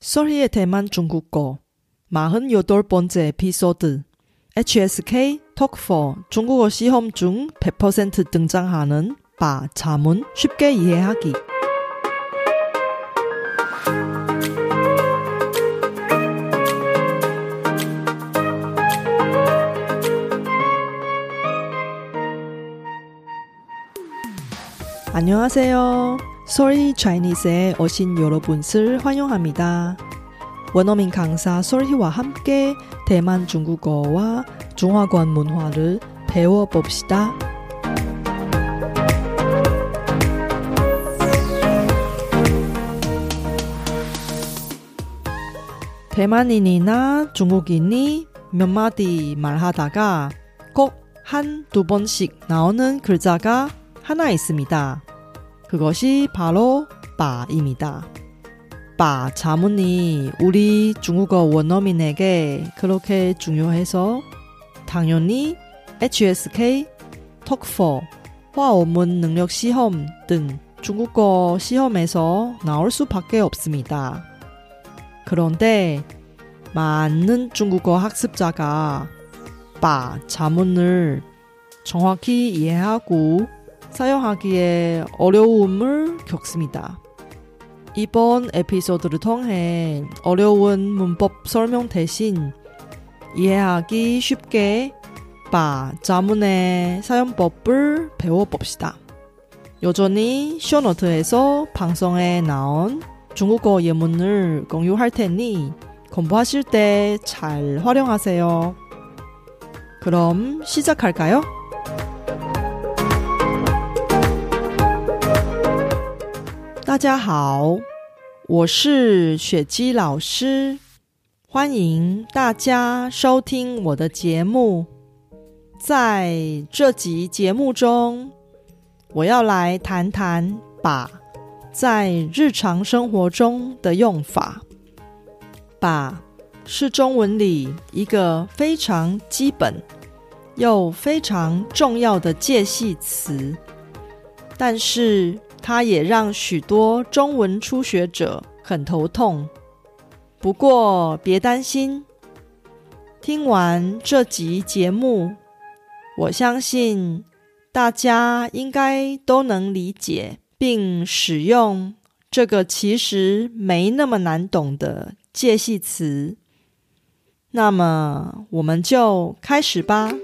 썰희의 대만 중국어 48번째 에피소드 HSK 톡4 중국어 시험 중 100% 등장하는 바 자문 쉽게 이해하기 안녕하세요. Sorry Chinese에 오신 여러분을 환영합니다. 원어민 강사 솔희와 함께 대만 중국어와 중화권 문화를 배워봅시다. 대만인이나 중국인이 몇 마디 말하다가 꼭 한 두 번씩 나오는 글자가 하나 있습니다. 그것이 바로 바입니다. 바 자문이 우리 중국어 원어민에게 그렇게 중요해서 당연히 HSK, 톡4, 화어문 능력 시험 등 중국어 시험에서 나올 수밖에 없습니다. 그런데 많은 중국어 학습자가 바 자문을 정확히 이해하고 사용하기에 어려움을 겪습니다. 이번 에피소드를 통해 어려운 문법 설명 대신 이해하기 쉽게 바 자문의 사용법을 배워봅시다. 여전히 쇼노트에서 방송에 나온 중국어 예문을 공유할 테니 공부하실 때 잘 활용하세요. 그럼 시작할까요? 大家好，我是雪姬老师，欢迎大家收听我的节目。在这集节目中，我要来谈谈“把”在日常生活中的用法。“把”是中文里一个非常基本又非常重要的介系词，但是。它也让许多中文初学者很头痛。不过别担心，听完这集节目，我相信大家应该都能理解并使用这个其实没那么难懂的介系词。那么，我们就开始吧。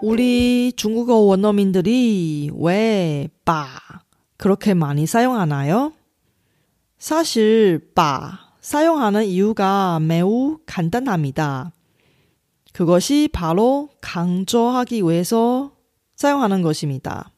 우리 중국어 원어민들이 왜바 그렇게 많이 사용하나요? 사실 바 사용하는 이유가 매우 간단합니다. 그것이 바로 강조하기 위해서 사용하는 것입니다.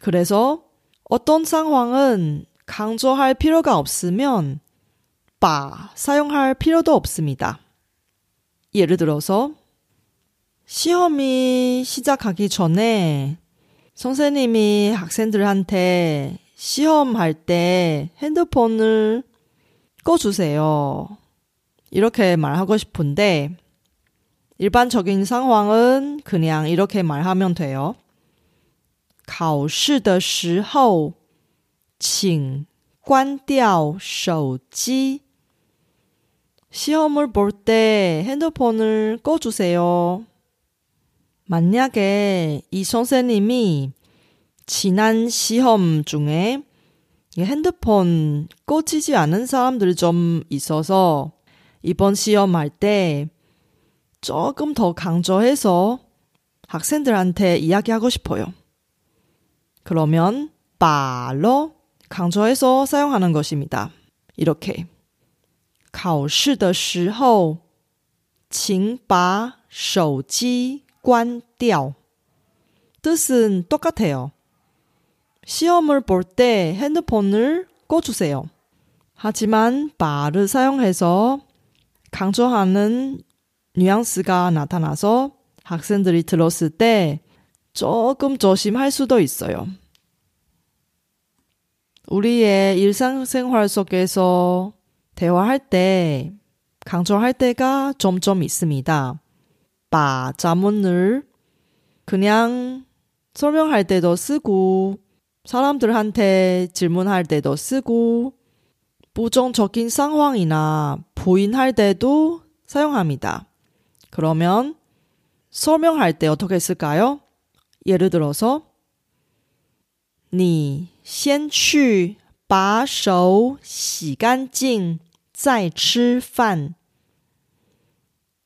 그래서 어떤 상황은 강조할 필요가 없으면 바 사용할 필요도 없습니다. 예를 들어서 시험이 시작하기 전에 선생님이 학생들한테 시험할 때 핸드폰을 꺼주세요. 이렇게 말하고 싶은데 일반적인 상황은 그냥 이렇게 말하면 돼요. 考试的时候请关掉手机. 시험을 볼 때 핸드폰을 꺼주세요. 만약에 이 선생님이 지난 시험 중에 핸드폰 꺼지지 않은 사람들이 좀 있어서 이번 시험할 때 조금 더 강조해서 학생들한테 이야기하고 싶어요. 그러면 바로 강조해서 사용하는 것입니다. 이렇게 考试的时候请把手机 关掉. 뜻은 똑같아요. 시험을 볼 때 핸드폰을 꺼주세요. 하지만 바를 사용해서 강조하는 뉘앙스가 나타나서 학생들이 들었을 때 조금 조심할 수도 있어요. 우리의 일상생활 속에서 대화할 때 강조할 때가 점점 있습니다. 바 자문을 그냥 설명할 때도 쓰고 사람들한테 질문할 때도 쓰고 부정적인 상황이나 부인할 때도 사용합니다. 그러면 설명할 때 어떻게 쓸까요? 예를 들어서 你先去把手洗干净再吃饭。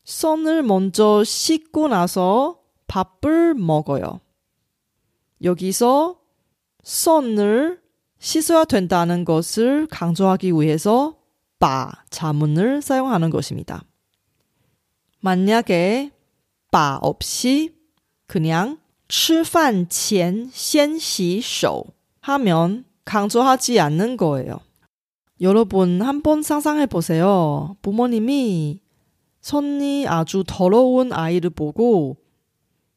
손을 먼저 씻고 나서 밥을 먹어요. 여기서 손을 씻어야 된다는 것을 강조하기 위해서 바 자문을 사용하는 것입니다. 만약에 바 없이 그냥 吃饭前先洗手 하면 강조하지 않는 거예요. 여러분 한번 상상해 보세요. 부모님이 손이 아주 더러운 아이를 보고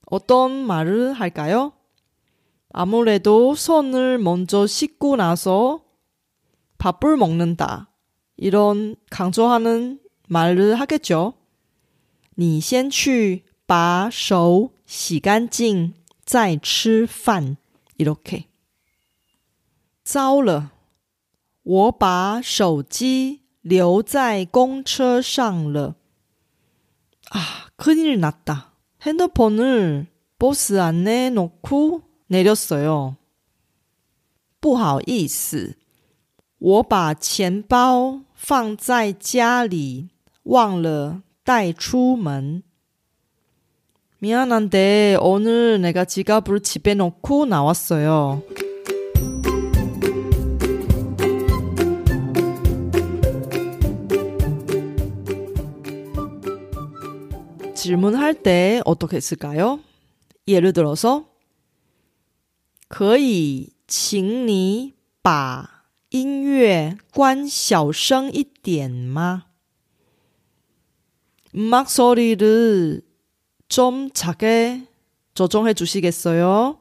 어떤 말을 할까요? 아무래도 손을 먼저 씻고 나서 밥을 먹는다. 이런 강조하는 말을 하겠죠. 你先去把手洗干净再吃饭 이렇게 糟了我把手机留在公车上了 아, 큰일 났다. 핸드폰을 버스 안에 놓고 내렸어요. 不好意思,我把钱包放在家里忘了带出门. 미안한데 오늘 내가 지갑을 집에 놓고 나왔어요. 질문할 때 어떻게 쓸까요? 예를 들어서 可以请你把音乐关小声一点吗? 음악 소리를 좀 작게 조정해 주시겠어요?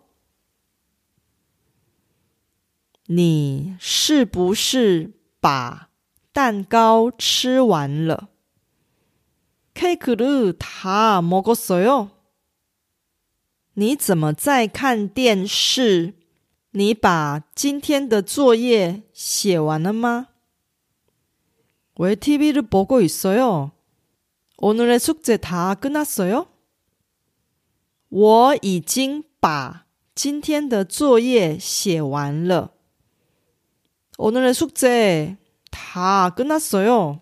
你是不是把蛋糕吃完了? 케이크를 다 먹었어요. 你怎么在看电视?你把今天的作业写完了吗?왜 TV를 보고 있어요? 오늘의 숙제 다 끝났어요? 我已经把今天的作业写完了. 오늘의 숙제 다 끝났어요.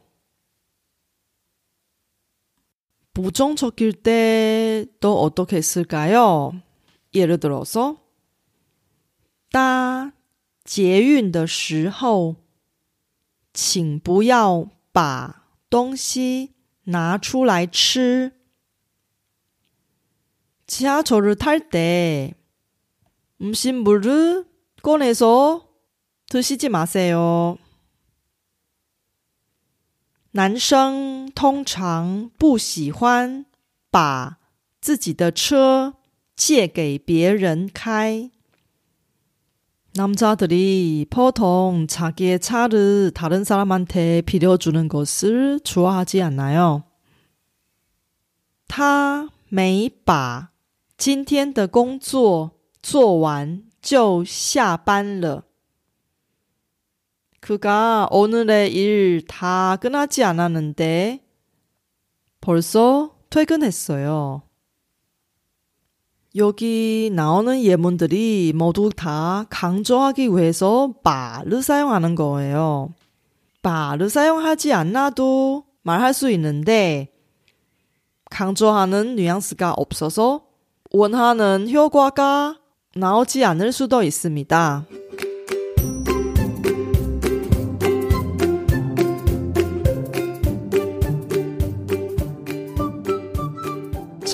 부정적일 때또 어떻게 쓸까요? 예를 들어서 搭捷运的时候请不要把东西拿出来吃 지하철을 탈 때 음식물을 꺼내서 드시지 마세요. 男生通常不喜欢把自己的车借给别人开。 남자들이 보통 자기의 차를 다른 사람한테 빌려주는 것을 좋아하지 않나요? 他没把今天的工作做完就下班了。 그가 오늘의 일 다 끝나지 않았는데 벌써 퇴근했어요. 여기 나오는 예문들이 모두 다 강조하기 위해서 바를 사용하는 거예요. 바를 사용하지 않아도 말할 수 있는데 강조하는 뉘앙스가 없어서 원하는 효과가 나오지 않을 수도 있습니다.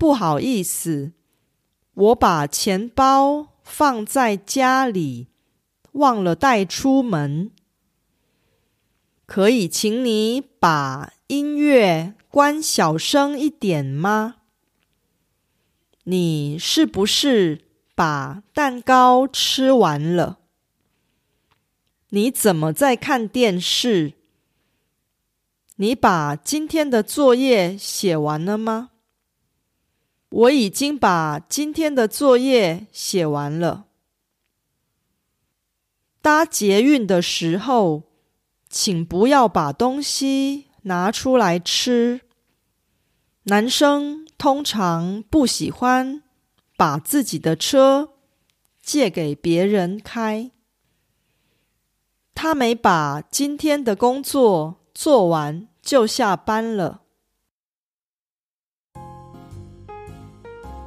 不好意思，我把钱包放在家里，忘了带出门。可以请你把音乐关小声一点吗？你是不是把蛋糕吃完了？你怎么在看电视？你把今天的作业写完了吗？我已经把今天的作业写完了。搭捷运的时候，请不要把东西拿出来吃。男生通常不喜欢把自己的车借给别人开。他没把今天的工作做完就下班了。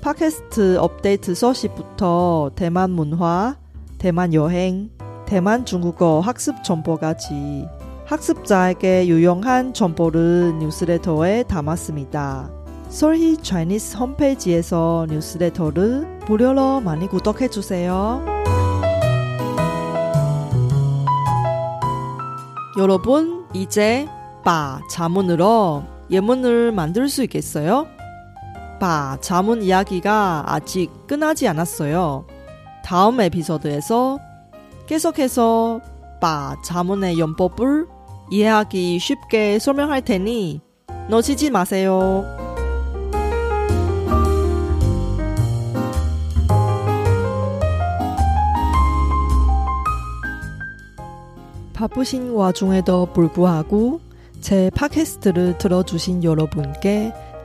팟캐스트 업데이트 소식부터 대만 문화, 대만 여행, 대만 중국어 학습 정보까지 학습자에게 유용한 정보를 뉴스레터에 담았습니다. 솔희 차이니스 홈페이지에서 뉴스레터를 무료로 많이 구독해 주세요. 여러분, 이제 바 자문으로 예문을 만들 수 있겠어요? 바 자문 이야기가 아직 끝나지 않았어요. 다음 에피소드에서 계속해서 바 자문의 연법을 이해하기 쉽게 설명할 테니 놓치지 마세요. 바쁘신 와중에도 불구하고 제 팟캐스트를 들어주신 여러분께